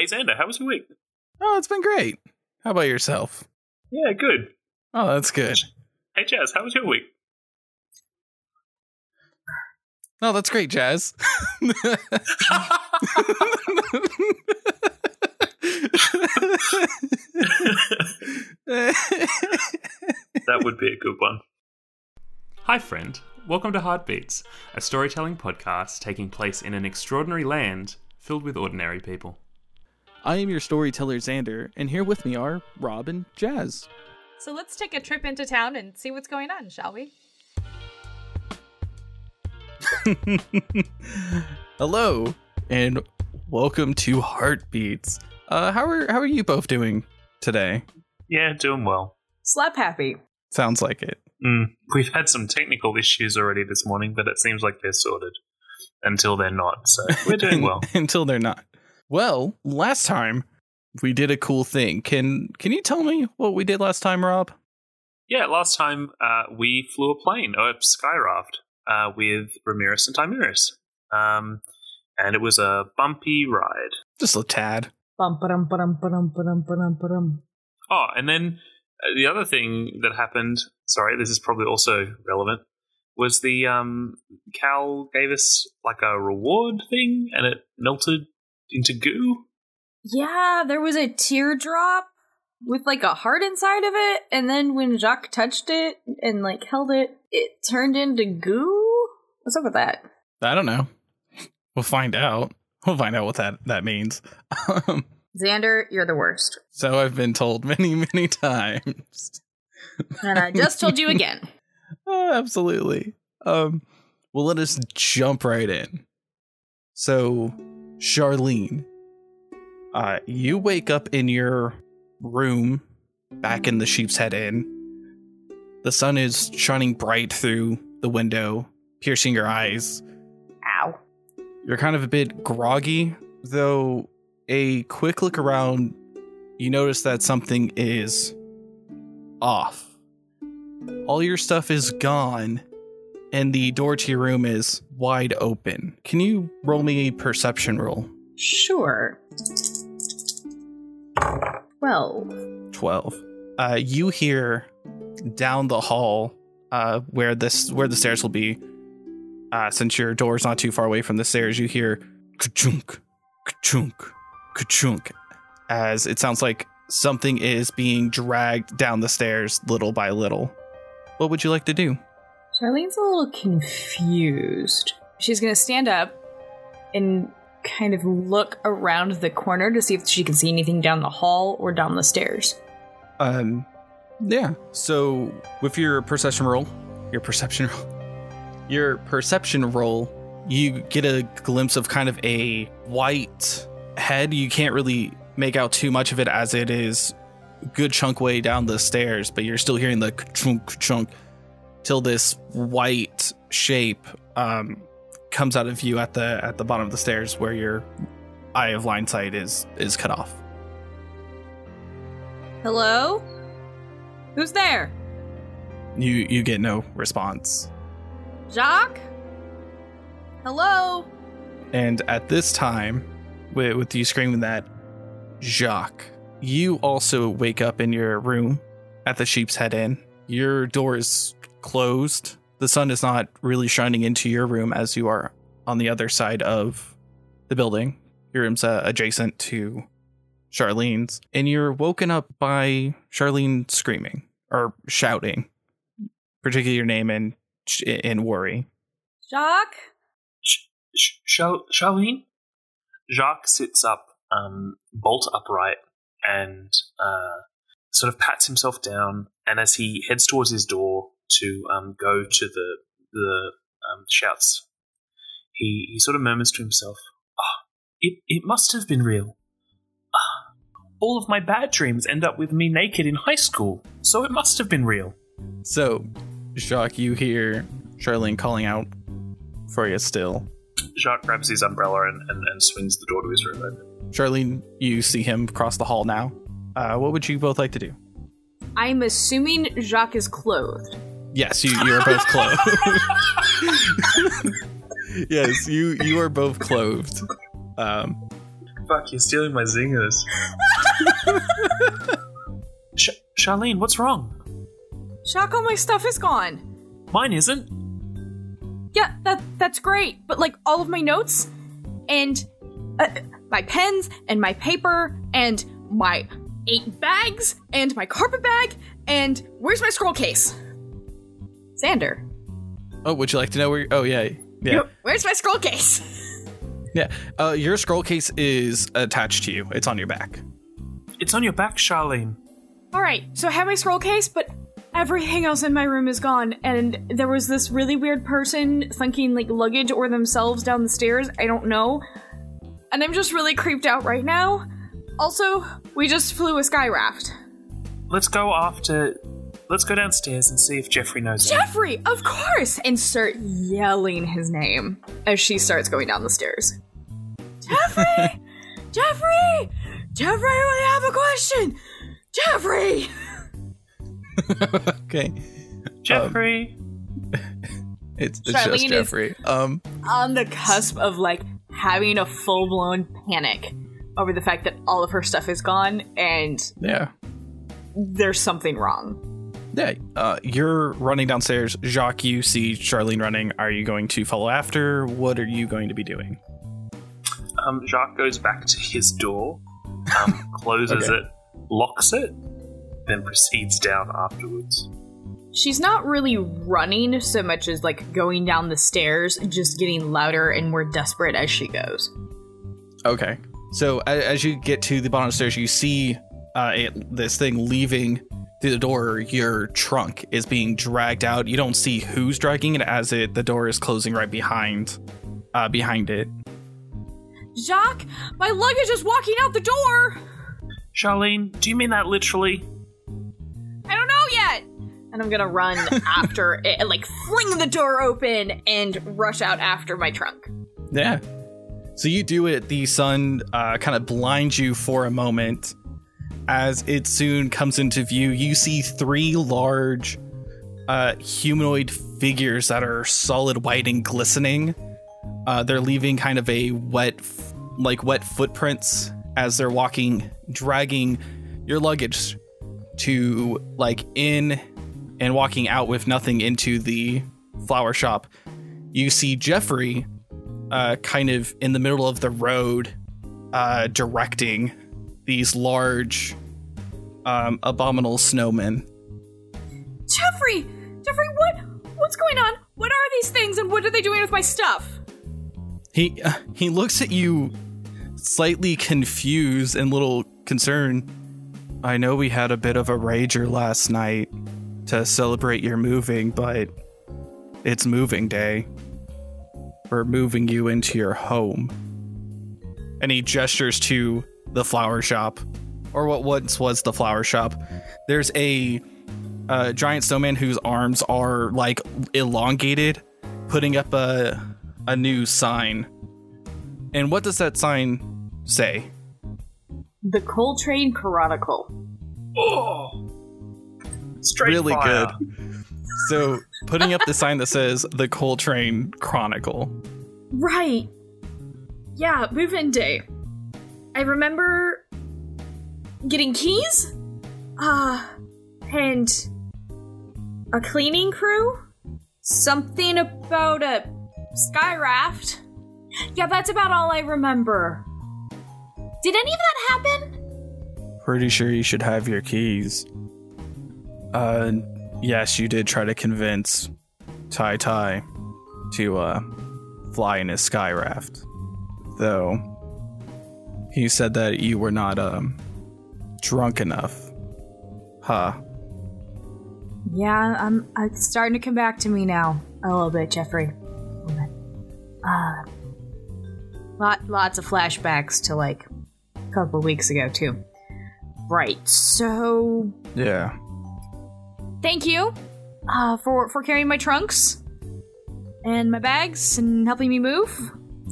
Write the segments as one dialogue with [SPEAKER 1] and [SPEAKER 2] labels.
[SPEAKER 1] Hey Xander, how was your week?
[SPEAKER 2] Oh, it's been great. How about yourself?
[SPEAKER 1] Yeah, good.
[SPEAKER 2] Oh, that's good.
[SPEAKER 1] Hey Jazz, how was your week?
[SPEAKER 2] Oh, that's great, Jazz.
[SPEAKER 1] that would be a good one.
[SPEAKER 3] Hi, friend. Welcome to Heartbeats, a storytelling podcast taking place in an extraordinary land filled with ordinary people.
[SPEAKER 2] I am your storyteller, Xander, and here with me are Rob and Jazz.
[SPEAKER 4] So let's take a trip into town and see what's going on, shall we?
[SPEAKER 2] Hello, and welcome to Heartbeats. Uh, how are how are you both doing today?
[SPEAKER 1] Yeah, doing well.
[SPEAKER 4] Slap happy.
[SPEAKER 2] Sounds like it.
[SPEAKER 1] Mm, we've had some technical issues already this morning, but it seems like they're sorted until they're not. So we're doing well.
[SPEAKER 2] Until they're not. Well, last time we did a cool thing. Can can you tell me what we did last time, Rob?
[SPEAKER 1] Yeah, last time uh, we flew a plane, or a skyraft, uh, with Ramirez and Timiris. Um, and it was a bumpy ride.
[SPEAKER 2] Just a tad.
[SPEAKER 1] Oh, and then uh, the other thing that happened, sorry, this is probably also relevant, was the um, Cal gave us like a reward thing and it melted into goo.
[SPEAKER 4] Yeah, there was a teardrop with like a heart inside of it, and then when Jacques touched it and like held it, it turned into goo. What's up with that?
[SPEAKER 2] I don't know. We'll find out. We'll find out what that that means. Um,
[SPEAKER 4] Xander, you're the worst.
[SPEAKER 2] so I've been told many many times.
[SPEAKER 4] And I just told you again.
[SPEAKER 2] Oh, absolutely. Um, well, let us jump right in. So, Charlene, uh, you wake up in your room back in the Sheep's Head Inn. The sun is shining bright through the window, piercing your eyes.
[SPEAKER 4] Ow.
[SPEAKER 2] You're kind of a bit groggy, though. A quick look around, you notice that something is off. All your stuff is gone, and the door to your room is wide open. Can you roll me a perception roll?
[SPEAKER 4] Sure. Well,
[SPEAKER 2] 12. Uh, you hear down the hall uh, where this where the stairs will be. Uh, since your door's not too far away from the stairs, you hear ka-chunk, ka-chunk, ka-chunk, as it sounds like something is being dragged down the stairs little by little. What would you like to do?
[SPEAKER 4] Charlene's a little confused. She's gonna stand up and kind of look around the corner to see if she can see anything down the hall or down the stairs.
[SPEAKER 2] Um, yeah. So with your perception roll, your perception roll, your perception roll, you get a glimpse of kind of a white head. You can't really make out too much of it as it is good chunk way down the stairs, but you're still hearing the chunk chunk till this white shape um comes out of view at the at the bottom of the stairs where your eye of line sight is is cut off.
[SPEAKER 4] Hello? Who's there?
[SPEAKER 2] You you get no response.
[SPEAKER 4] Jacques? Hello?
[SPEAKER 2] And at this time, with, with you screaming that, Jacques, you also wake up in your room at the Sheep's Head Inn. Your door is closed. The sun is not really shining into your room as you are on the other side of the building. Your room's uh, adjacent to Charlene's. And you're woken up by Charlene screaming or shouting, particularly your name in, in worry.
[SPEAKER 4] Jacques?
[SPEAKER 1] Sh- sh- Char- Charlene? Jacques sits up, um, bolt upright, and uh, sort of pats himself down. And as he heads towards his door to um, go to the the um, shouts, he, he sort of murmurs to himself, "Ah, it, it must have been real. Ah, all of my bad dreams end up with me naked in high school, so it must have been real.
[SPEAKER 2] So, Jacques, you hear Charlene calling out for you still.
[SPEAKER 1] Jacques grabs his umbrella and, and, and swings the door to his room open.
[SPEAKER 2] Charlene, you see him cross the hall now. Uh, what would you both like to do?
[SPEAKER 4] I'm assuming Jacques is clothed.
[SPEAKER 2] Yes, you, you are both clothed. yes, you you are both clothed. Um,
[SPEAKER 1] Fuck, you're stealing my zingers. Sh- Charlene, what's wrong?
[SPEAKER 4] Jacques, all my stuff is gone.
[SPEAKER 1] Mine isn't.
[SPEAKER 4] Yeah, that that's great. But like all of my notes and uh, my pens and my paper and my eight bags and my carpet bag and where's my scroll case? Xander.
[SPEAKER 2] Oh, would you like to know where? Oh yeah, yeah,
[SPEAKER 4] Where's my scroll case?
[SPEAKER 2] yeah. Uh, your scroll case is attached to you. It's on your back.
[SPEAKER 1] It's on your back, Charlene.
[SPEAKER 4] All right, so I have my scroll case, but everything else in my room is gone. And there was this really weird person thinking like luggage or themselves down the stairs. I don't know. And I'm just really creeped out right now. Also, we just flew a sky raft.
[SPEAKER 1] Let's go after. Let's go downstairs and see if Jeffrey knows. anything.
[SPEAKER 4] Jeffrey, of course! And start yelling his name as she starts going down the stairs. Jeffrey! Jeffrey! Jeffrey, we have a question! Jeffrey!
[SPEAKER 2] okay,
[SPEAKER 1] Jeffrey.
[SPEAKER 2] it's, it's just Jeffrey. Um,
[SPEAKER 4] on the cusp of like having a full blown panic over the fact that all of her stuff is gone and
[SPEAKER 2] yeah,
[SPEAKER 4] there's something wrong.
[SPEAKER 2] Yeah. Uh, you're running downstairs. Jacques, you see Charlene running. Are you going to follow after? What are you going to be doing?
[SPEAKER 1] Um, Jacques goes back to his door, um, closes
[SPEAKER 2] Okay.
[SPEAKER 1] it, locks it, then proceeds down afterwards.
[SPEAKER 4] She's not really running so much as like going down the stairs, just getting louder and more desperate as she goes.
[SPEAKER 2] Okay. So a- as you get to the bottom of the stairs, you see uh, it, this thing leaving through the door. Your trunk is being dragged out. You don't see who's dragging it as it the door is closing right behind uh, behind it.
[SPEAKER 4] Jacques, my luggage is walking out the door!
[SPEAKER 1] Charlene, do you mean that literally?
[SPEAKER 4] I don't know yet! And I'm gonna run after it and like fling the door open and rush out after my trunk.
[SPEAKER 2] Yeah. So you do it. The sun uh, kind of blinds you for a moment. As it soon comes into view, you see three large uh, humanoid figures that are solid white and glistening. Uh, they're leaving kind of a wet, f- like wet footprints as they're walking, dragging your luggage to like in and walking out with nothing into the flower shop. You see Jeffrey uh, kind of in the middle of the road, uh, directing these large, um, abominable snowmen.
[SPEAKER 4] Jeffrey! Jeffrey, what? What's going on? What are these things and what are they doing with my stuff?
[SPEAKER 2] He uh, he looks at you, slightly confused and little concerned. I know we had a bit of a rager last night to celebrate your moving, but it's moving day. We're moving you into your home. And he gestures to the flower shop, or what once was the flower shop. There's a, uh giant snowman whose arms are like elongated, putting up a a new sign. And what does that sign say?
[SPEAKER 4] The Coltrane Chronicle.
[SPEAKER 1] Oh, straight
[SPEAKER 2] really
[SPEAKER 1] fire.
[SPEAKER 2] good. So, putting up the sign that says the Coltrane Chronicle.
[SPEAKER 4] Right. Yeah, move in day. I remember getting keys? Uh, and a cleaning crew? Something about a sky raft? Yeah, that's about all I remember. Did any of that happen?
[SPEAKER 2] Pretty sure you should have your keys. Uh, yes, you did try to convince Tai Tai to, uh, fly in his sky raft. Though, he said that you were not, um, drunk enough. Huh.
[SPEAKER 4] Yeah, I'm. It's starting to come back to me now a little bit, Jeffrey. A little bit. Uh, lot, lots of flashbacks to like a couple weeks ago too. Right. So,
[SPEAKER 2] Yeah.
[SPEAKER 4] thank you, uh, for for carrying my trunks and my bags and helping me move.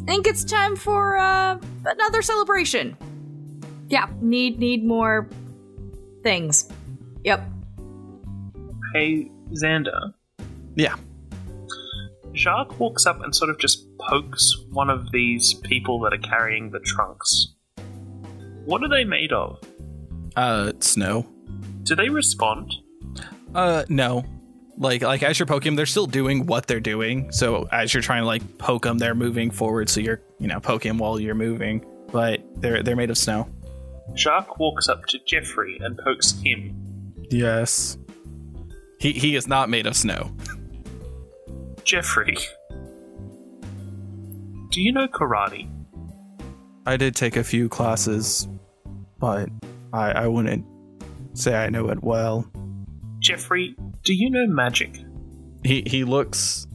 [SPEAKER 4] I think it's time for uh, another celebration. Yeah, need need more things. Yep.
[SPEAKER 1] Hey, Xander.
[SPEAKER 2] Yeah.
[SPEAKER 1] Jacques walks up and sort of just pokes one of these people that are carrying the trunks What are they made of?
[SPEAKER 2] Uh, snow.
[SPEAKER 1] Do they respond?
[SPEAKER 2] Uh, no. Like, like as you're poking them, they're still doing what they're doing. So as you're trying to like poke them, they're moving forward. So you're, you know, poking 'em while you're moving. But they're they're made of snow.
[SPEAKER 1] Jacques walks up to Jeffrey and pokes him.
[SPEAKER 2] Yes. He he is not made of snow.
[SPEAKER 1] Jeffrey, do you know karate?
[SPEAKER 2] I did take a few classes, but I I wouldn't say I know it well.
[SPEAKER 1] Jeffrey, do you know magic?
[SPEAKER 2] He he looks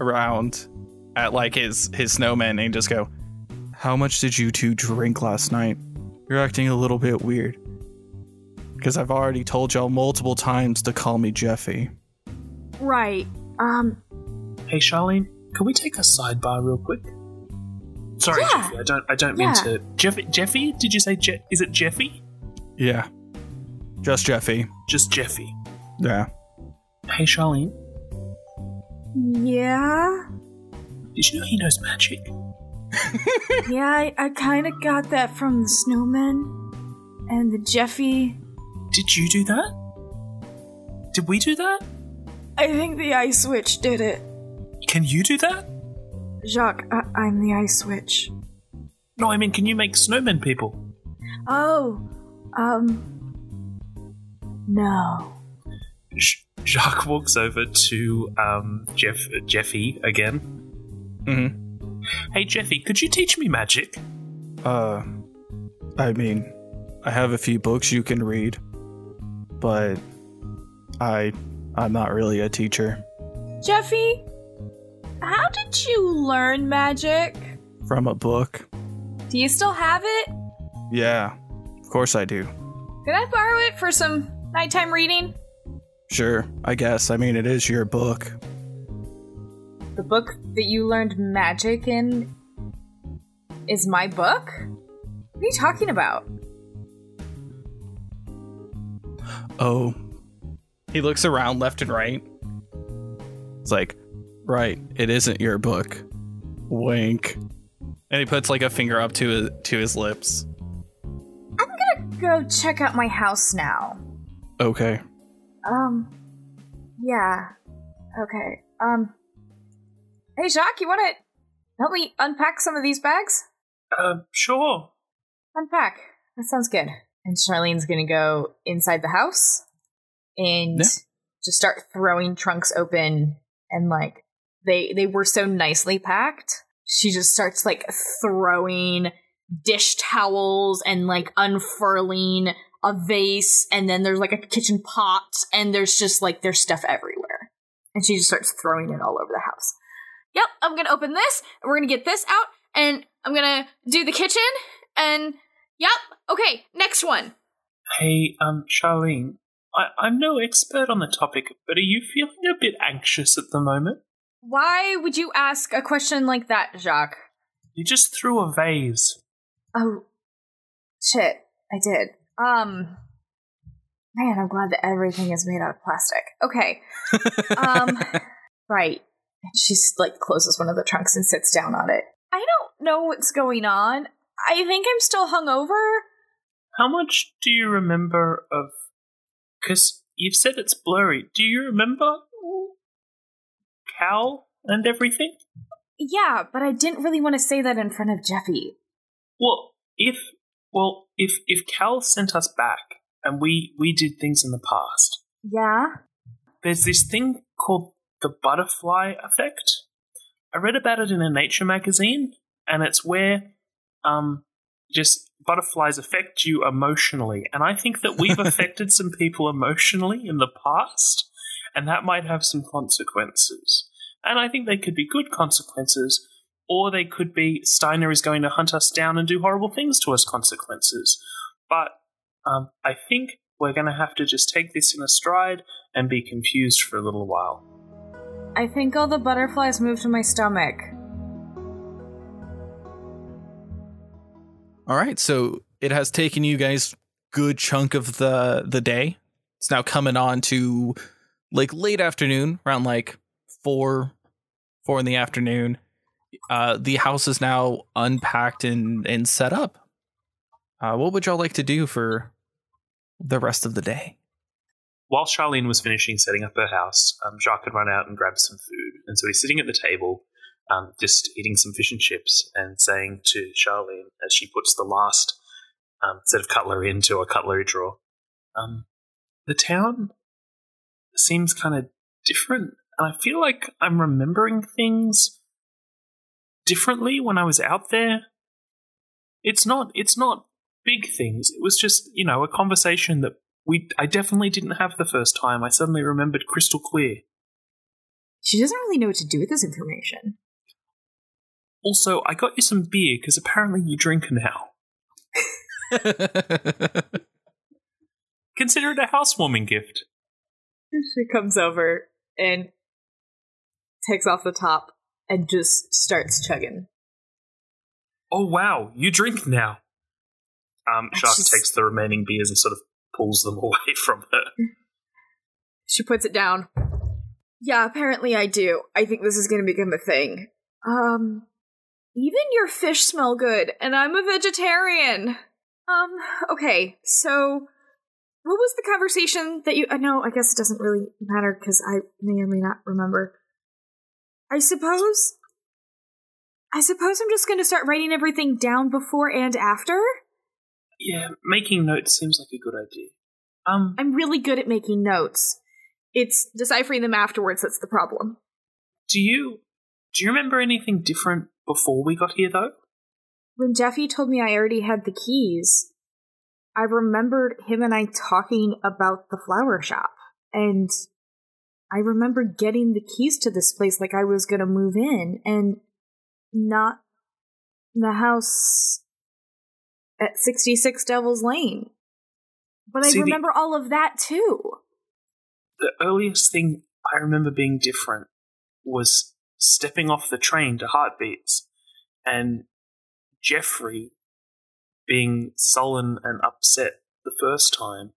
[SPEAKER 2] around at like his his snowman and just go, "How much did you two drink last night? You're acting a little bit weird." Because I've already told y'all multiple times to call me Jeffy.
[SPEAKER 4] Right. Um,
[SPEAKER 1] Hey, Charlene, can we take a sidebar real quick? Sorry,
[SPEAKER 4] Yeah.
[SPEAKER 1] Jeffy. I don't. I don't mean to. Jeffy. Jeffy? Did you say? Je- is it Jeffy?
[SPEAKER 2] Yeah, just Jeffy.
[SPEAKER 1] Just Jeffy.
[SPEAKER 2] Yeah.
[SPEAKER 1] Hey, Charlene.
[SPEAKER 4] yeah.
[SPEAKER 1] Did you know he knows magic?
[SPEAKER 4] Yeah, I, I kind of got that from the snowman and the Jeffy.
[SPEAKER 1] Did you do that? Did we do that?
[SPEAKER 4] I think the ice witch did it.
[SPEAKER 1] Can you do that?
[SPEAKER 4] Jacques, I, I'm the ice witch.
[SPEAKER 1] No, I mean, can you make snowmen people?
[SPEAKER 4] Oh, um, no.
[SPEAKER 1] J- Jacques walks over to um, Jeff Jeffy again.
[SPEAKER 2] Mm-hmm.
[SPEAKER 1] Hey, Jeffy, could you teach me magic?
[SPEAKER 2] Uh, I mean, I have a few books you can read, but I I'm not really a teacher.
[SPEAKER 4] Jeffy, how did you learn magic?
[SPEAKER 2] From a book.
[SPEAKER 4] Do you still have it?
[SPEAKER 2] Yeah, of course I do.
[SPEAKER 4] Could I borrow it for some nighttime reading?
[SPEAKER 2] Sure, I guess. I mean, it is your book.
[SPEAKER 4] The book that you learned magic in is my book? What are you talking about?
[SPEAKER 2] Oh. He looks around left and right. It's like, right, it isn't your book. Wink. And he puts like a finger up to his, to his lips.
[SPEAKER 4] I'm gonna go check out my house now.
[SPEAKER 2] Okay.
[SPEAKER 4] Um, yeah. Okay. Um, hey, Jacques, you wanna help me unpack some of these bags?
[SPEAKER 1] Um, sure.
[SPEAKER 4] Unpack. That sounds good. And Charlene's gonna go inside the house and
[SPEAKER 2] Yeah.
[SPEAKER 4] just start throwing trunks open and like they they were so nicely packed. She just starts like throwing dish towels and like unfurling a vase and then there's like a kitchen pot and there's just like there's stuff everywhere. And she just starts throwing it all over the house. Yep, I'm gonna open this and we're gonna get this out and I'm gonna do the kitchen and yep, okay, next one.
[SPEAKER 1] Hey, um, Charlene, I- I'm no expert on the topic, but are you feeling a bit anxious at the moment?
[SPEAKER 4] Why would you ask a question like that, Jacques?
[SPEAKER 1] You just threw a vase.
[SPEAKER 4] Oh, shit, I did. Um, man, I'm glad that everything is made out of plastic. Okay. Um, right. And She's like closes one of the trunks and sits down on it. I don't know what's going on. I think I'm still hungover.
[SPEAKER 1] How much do you remember of. Because you've said it's blurry. Do you remember Cal and everything?
[SPEAKER 4] Yeah, but I didn't really want to say that in front of Jeffy.
[SPEAKER 1] Well, if. Well, if if Cal sent us back and we we did things in the past,
[SPEAKER 4] Yeah?
[SPEAKER 1] there's this thing called the butterfly effect. I read about it in a nature magazine, and it's where um, just butterflies affect you emotionally. And I think that we've affected some people emotionally in the past, and that might have some consequences. And I think they could be good consequences, or they could be Steiner is going to hunt us down and do horrible things to us consequences. But um, I think we're going to have to just take this in a stride and be confused for a little while.
[SPEAKER 4] I think all the butterflies moved to my stomach.
[SPEAKER 2] All right, so it has taken you guys good chunk of the the day. It's now coming on to like late afternoon, around like four four in the afternoon. Uh, the house is now unpacked and and set up. Uh, what would y'all like to do for the rest of the day?
[SPEAKER 1] While Charlene was finishing setting up her house, um, Jacques had run out and grabbed some food, and so he's sitting at the table, um, just eating some fish and chips, and saying to Charlene as she puts the last um, set of cutlery into a cutlery drawer, um, "The town seems kind of different, and I feel like I'm remembering things differently when I was out there. It's not. It's not." Big things. It was just, you know, a conversation that we I definitely didn't have the first time. I suddenly remembered crystal clear.
[SPEAKER 4] She doesn't really know what to do with this information.
[SPEAKER 1] Also, I got you some beer because apparently you drink now. Consider it a housewarming gift.
[SPEAKER 4] She comes over and takes off the top and just starts chugging.
[SPEAKER 1] Oh wow, you drink now. Um, Jacques
[SPEAKER 4] She's-
[SPEAKER 1] takes the remaining beers and sort of pulls them away from her.
[SPEAKER 4] She puts it down. Yeah, apparently I do. I think this is going to become a thing. Um, even your fish smell good, and I'm a vegetarian. Um, okay, so what was the conversation that you? Uh, no, I guess it doesn't really matter because I may or may not remember. I suppose. I suppose I'm just going to start writing everything down before and after.
[SPEAKER 1] Yeah, making notes seems like a good idea. Um,
[SPEAKER 4] I'm really good at making notes. It's deciphering them afterwards that's the problem.
[SPEAKER 1] do you do you remember anything different before we got here though?
[SPEAKER 4] When Jeffy told me I already had the keys, I remembered him and I talking about the flower shop. And I remember getting the keys to this place like I was going to move in and not the house at 66 Devil's Lane. But I
[SPEAKER 1] See, the-
[SPEAKER 4] remember all of that too.
[SPEAKER 1] the earliest thing I remember being different was stepping off the train to Heartbeats and Jeffrey being sullen and upset the first time,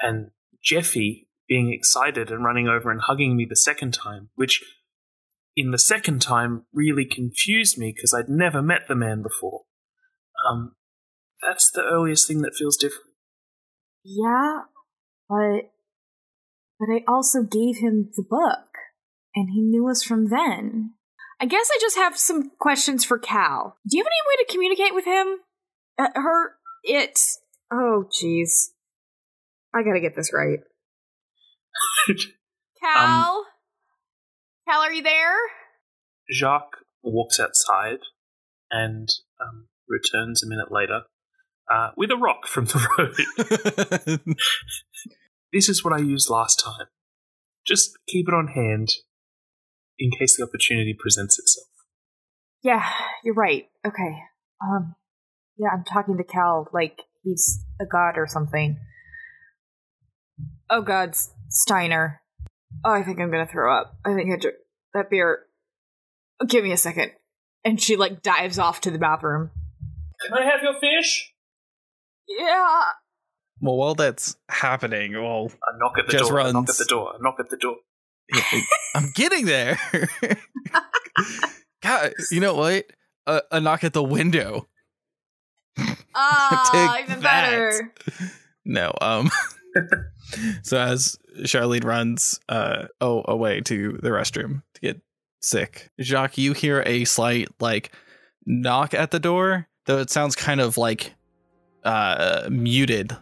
[SPEAKER 1] and Jeffy being excited and running over and hugging me the second time, which in the second time really confused me because I'd never met the man before. Um, that's the earliest thing that feels different.
[SPEAKER 4] Yeah, but but I also gave him the book, and he knew us from then. I guess I just have some questions for Cal. Do you have any way to communicate with him? Uh, her, it. Oh, jeez. I gotta get this right. Cal, Cal, are you there?
[SPEAKER 1] Jacques walks outside and um, returns a minute later uh, with a rock from the road. this is what I used last time. Just keep it on hand in case the opportunity presents itself.
[SPEAKER 4] Yeah, you're right. Okay. Um, yeah, I'm talking to Cal like he's a god or something. Oh God, Steiner. Oh, I think I'm gonna throw up. I think I dr- that beer. Oh, give me a second. And she like dives off to the bathroom.
[SPEAKER 1] Can I have your fish?
[SPEAKER 4] Yeah.
[SPEAKER 2] well, while that's happening, well,
[SPEAKER 1] A knock at the
[SPEAKER 2] Just
[SPEAKER 1] door. A knock at the door. A knock at the door.
[SPEAKER 2] I'm getting there. God, you know what? A, a knock at the window.
[SPEAKER 4] Ah,
[SPEAKER 2] Take
[SPEAKER 4] even
[SPEAKER 2] that.
[SPEAKER 4] better.
[SPEAKER 2] No, um. so as Charlene runs, uh, oh, away to the restroom to get sick, Jacques, you hear a slight like knock at the door, though it sounds kind of like uh muted.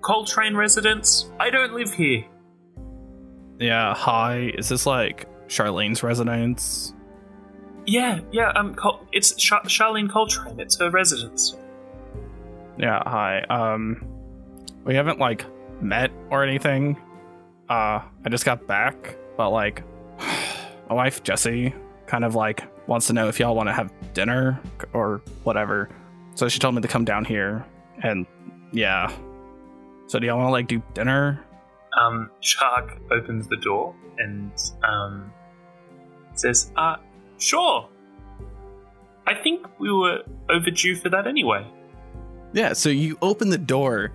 [SPEAKER 1] Coltrane residence? I don't live here.
[SPEAKER 2] Yeah, hi. Is this like Charlene's residence?
[SPEAKER 1] Yeah, yeah. Um, Col- it's Char- Charlene Coltrane. It's her residence.
[SPEAKER 2] Yeah, hi. Um we haven't like met or anything. Uh I just got back, but like my wife Jessie kind of like wants to know if y'all want to have dinner or whatever. So she told me to come down here and yeah. So do y'all want to like do dinner?
[SPEAKER 1] Um, Jacques opens the door and um, says, "Uh, sure. I think we were overdue for that anyway."
[SPEAKER 2] Yeah, so you open the door,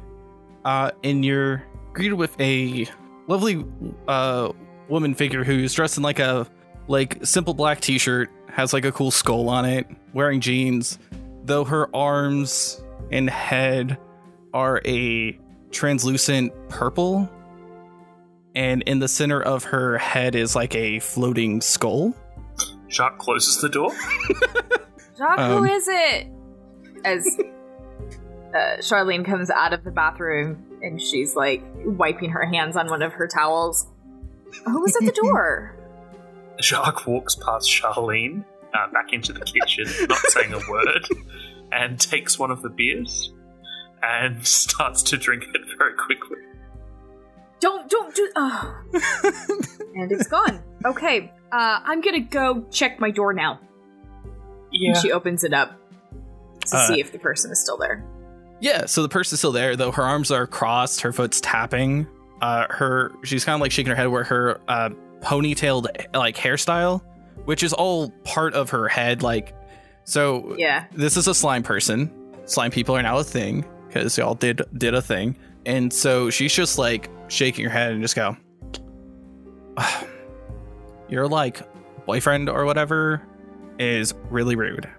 [SPEAKER 2] uh, and you're greeted with a lovely uh, woman figure who's dressed in like a like simple black t-shirt, has like a cool skull on it, wearing jeans, though her arms and head are a translucent purple. And in the center of her head is like a floating skull.
[SPEAKER 1] Jacques closes the door.
[SPEAKER 4] Jacques,
[SPEAKER 2] Um,
[SPEAKER 4] who is it? As uh, Charlene comes out of the bathroom and she's like wiping her hands on one of her towels. Who was at the door?
[SPEAKER 1] Jacques walks past Charlene uh, back into the kitchen, not saying a word, and takes one of the beers and starts to drink it very quickly.
[SPEAKER 4] don't, don't do. Oh. and it's gone. Okay, uh, I'm gonna go check my door now.
[SPEAKER 1] Yeah.
[SPEAKER 4] And she opens it up to
[SPEAKER 2] Uh,
[SPEAKER 4] see if the person is still there.
[SPEAKER 2] Yeah, so the person's still there, though her arms are crossed, her foot's tapping. Uh, her she's kind of like shaking her head where her uh, ponytailed like hairstyle, which is all part of her head. Like, so
[SPEAKER 4] Yeah.
[SPEAKER 2] this is a slime person. Slime people are now a thing because y'all did did a thing, and so she's just like shaking her head and just go, "Ah, "Your like boyfriend or whatever is really rude."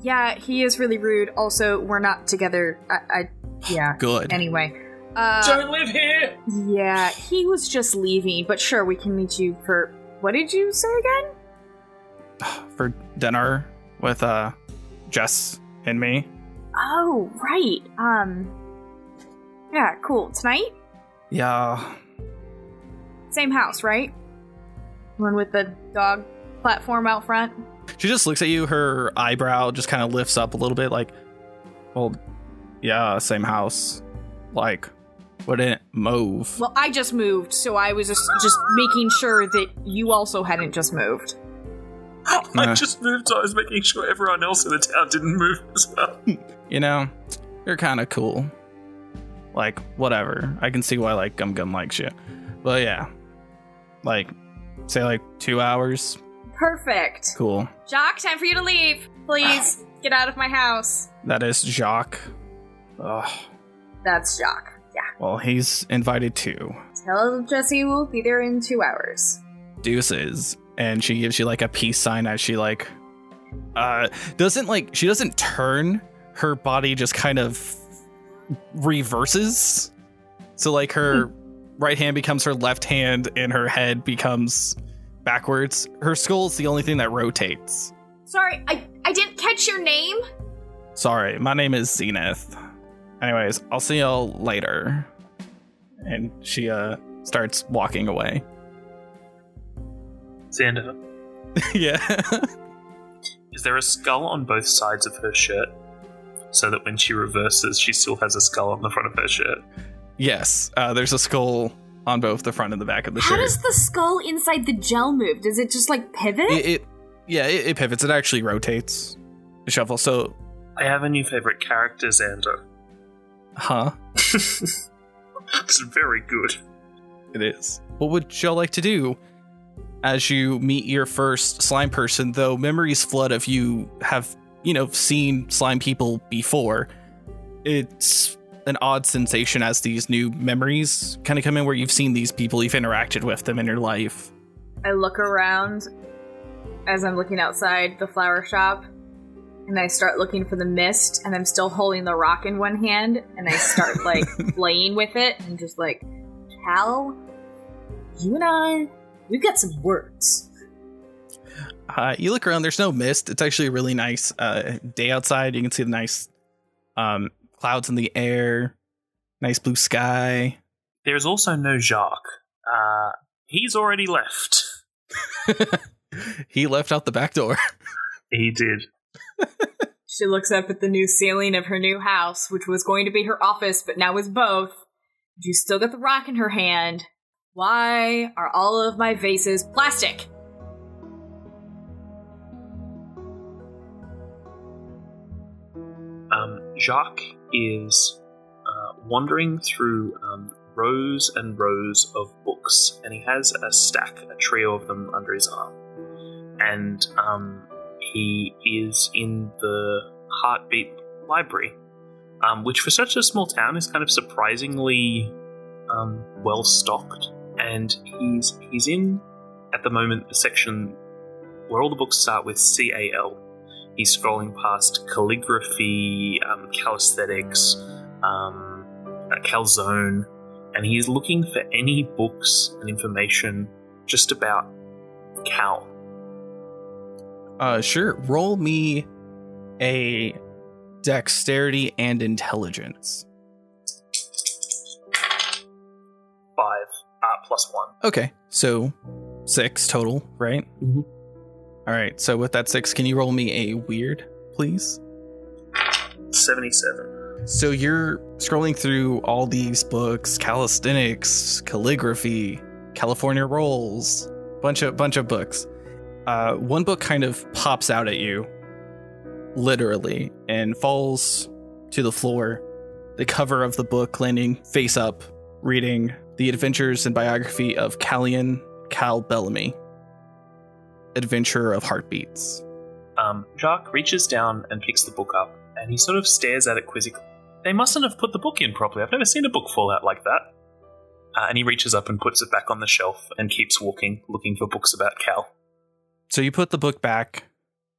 [SPEAKER 4] Yeah, he is really rude. Also, we're not together. I, I yeah.
[SPEAKER 2] Good.
[SPEAKER 4] Anyway, uh,
[SPEAKER 1] Don't live here!
[SPEAKER 4] yeah, he was just leaving. But sure, we can meet you for. What did you say again?
[SPEAKER 2] for dinner with uh Jess and me.
[SPEAKER 4] Oh, right. Um. Yeah, cool. Tonight,
[SPEAKER 2] Yeah.
[SPEAKER 4] same house, right? One with the dog platform out front.
[SPEAKER 2] She just looks at you, her eyebrow just kind of lifts up a little bit like well yeah, same house. Like wouldn't move.
[SPEAKER 4] Well, I just moved, so I was just just making sure that you also hadn't just moved.
[SPEAKER 1] I just moved, so I was making sure everyone else in the town didn't move as well.
[SPEAKER 2] You know, you're kind of cool. Like whatever. I can see why like Gum Gum likes you. But yeah. Like say like 2 hours.
[SPEAKER 4] Perfect.
[SPEAKER 2] Cool.
[SPEAKER 4] Jacques, time for you to leave. Please get out of my house.
[SPEAKER 2] That is Jacques. Ugh.
[SPEAKER 4] That's Jacques. Yeah.
[SPEAKER 2] Well, he's invited too.
[SPEAKER 4] Tell Jesse we'll be there in two hours.
[SPEAKER 2] deuces and she gives you like a peace sign as she like uh doesn't like she doesn't turn. Her body just kind of reverses. So like her right hand becomes her left hand and her head becomes backwards. Her skull is the only thing that rotates.
[SPEAKER 4] Sorry, I I didn't catch your name.
[SPEAKER 2] sorry my name is zenith. Anyways i'll see y'all later. And she uh starts walking away
[SPEAKER 1] Xander,
[SPEAKER 2] yeah
[SPEAKER 1] is there a skull on both sides of her shirt? So that when she reverses, she still has a skull on the front of her shirt.
[SPEAKER 2] Yes, uh, there's a skull on both the front and the back of the
[SPEAKER 4] How
[SPEAKER 2] shirt.
[SPEAKER 4] does the skull inside the gel move? Does it just like pivot?
[SPEAKER 2] it, it, yeah, it, it pivots. It actually rotates. The shuffle. So,
[SPEAKER 1] I have a new favorite character, Xander.
[SPEAKER 2] huh?
[SPEAKER 1] It's very good.
[SPEAKER 2] It is. What would y'all like to do as you meet your first slime person? Though memories flood if you have, you know, seen slime people before. It's an odd sensation as these new memories kind of come in where you've seen these people, you've interacted with them in your life.
[SPEAKER 4] I look around as I'm looking outside the flower shop and I start looking for the mist and I'm still holding the rock in one hand and I start like playing with it and just like Cal, you and I we've got some words.
[SPEAKER 2] Uh, you look around. There's no mist. It's actually a really nice uh, day outside. You can see the nice um, clouds in the air, nice blue sky.
[SPEAKER 1] There's also no Jacques. Uh, he's already left.
[SPEAKER 2] he left out the back door.
[SPEAKER 1] He did.
[SPEAKER 4] She looks up at the new ceiling of her new house, which was going to be her office, but now is both. She's still got the rock in her hand. Why are all of my vases plastic?
[SPEAKER 1] Um, Jacques is uh, wandering through um, rows and rows of books, and he has a stack, a trio of them under his arm. And um, he is in the Heartbeat Library, um, which for such a small town is kind of surprisingly um, well stocked. And he's he's in at the moment the section where all the books start with C A L. He's scrolling past calligraphy, um, calisthenics, um, calzone, and he's looking for any books and information just about Cal.
[SPEAKER 2] Uh, sure. Roll me a dexterity and intelligence.
[SPEAKER 1] Plus one.
[SPEAKER 2] Okay, so six total, right?
[SPEAKER 1] Mhm.
[SPEAKER 2] All right. So with that six, can you roll me a weird, please?
[SPEAKER 1] 77.
[SPEAKER 2] So you're scrolling through all these books, calisthenics, calligraphy, California rolls, bunch of bunch of books. Uh, one book kind of pops out at you, literally, and falls to the floor. The cover of the book landing face up, reading the adventures and biography of Callian Cal Bellamy, Adventurer of Heartbeats.
[SPEAKER 1] Um, Jacques reaches down and picks the book up, and he sort of stares at it quizzically. They mustn't have put the book in properly. I've never seen a book fall out like that. Uh, and he reaches up and puts it back on the shelf and keeps walking, looking for books about Cal.
[SPEAKER 2] So you put the book back.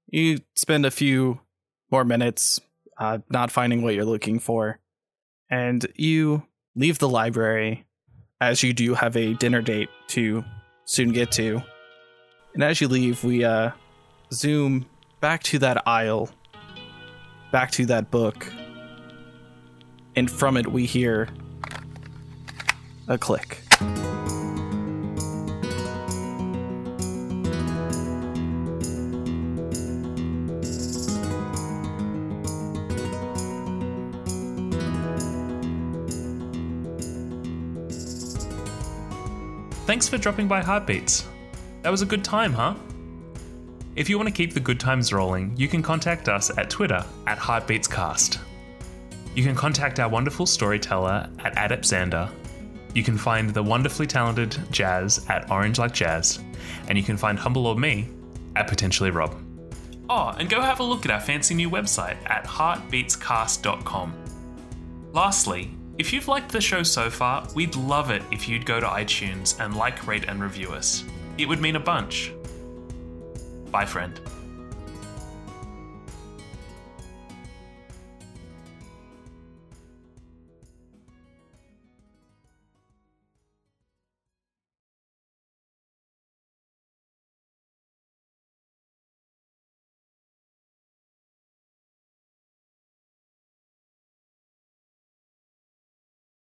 [SPEAKER 2] You spend a few more minutes uh, not finding what you're looking for, and you leave the library as you do have a dinner date to soon get to. And as you leave, we uh, zoom back to that aisle, back to that book, and from it we hear a click.
[SPEAKER 3] Thanks for dropping by Heartbeats. That was a good time, huh? If you want to keep the good times rolling, you can contact us at Twitter at HeartbeatsCast. You can contact our wonderful storyteller at Adeptxander. You can find the wonderfully talented Jazz at Orange Like Jazz. And you can find Humble or me at Potentially Rob. Oh, and go have a look at our fancy new website at heartbeatscast.com. Lastly, if you've liked the show so far, we'd love it if you'd go to iTunes and like, rate, and review us. It would mean a bunch. Bye, friend.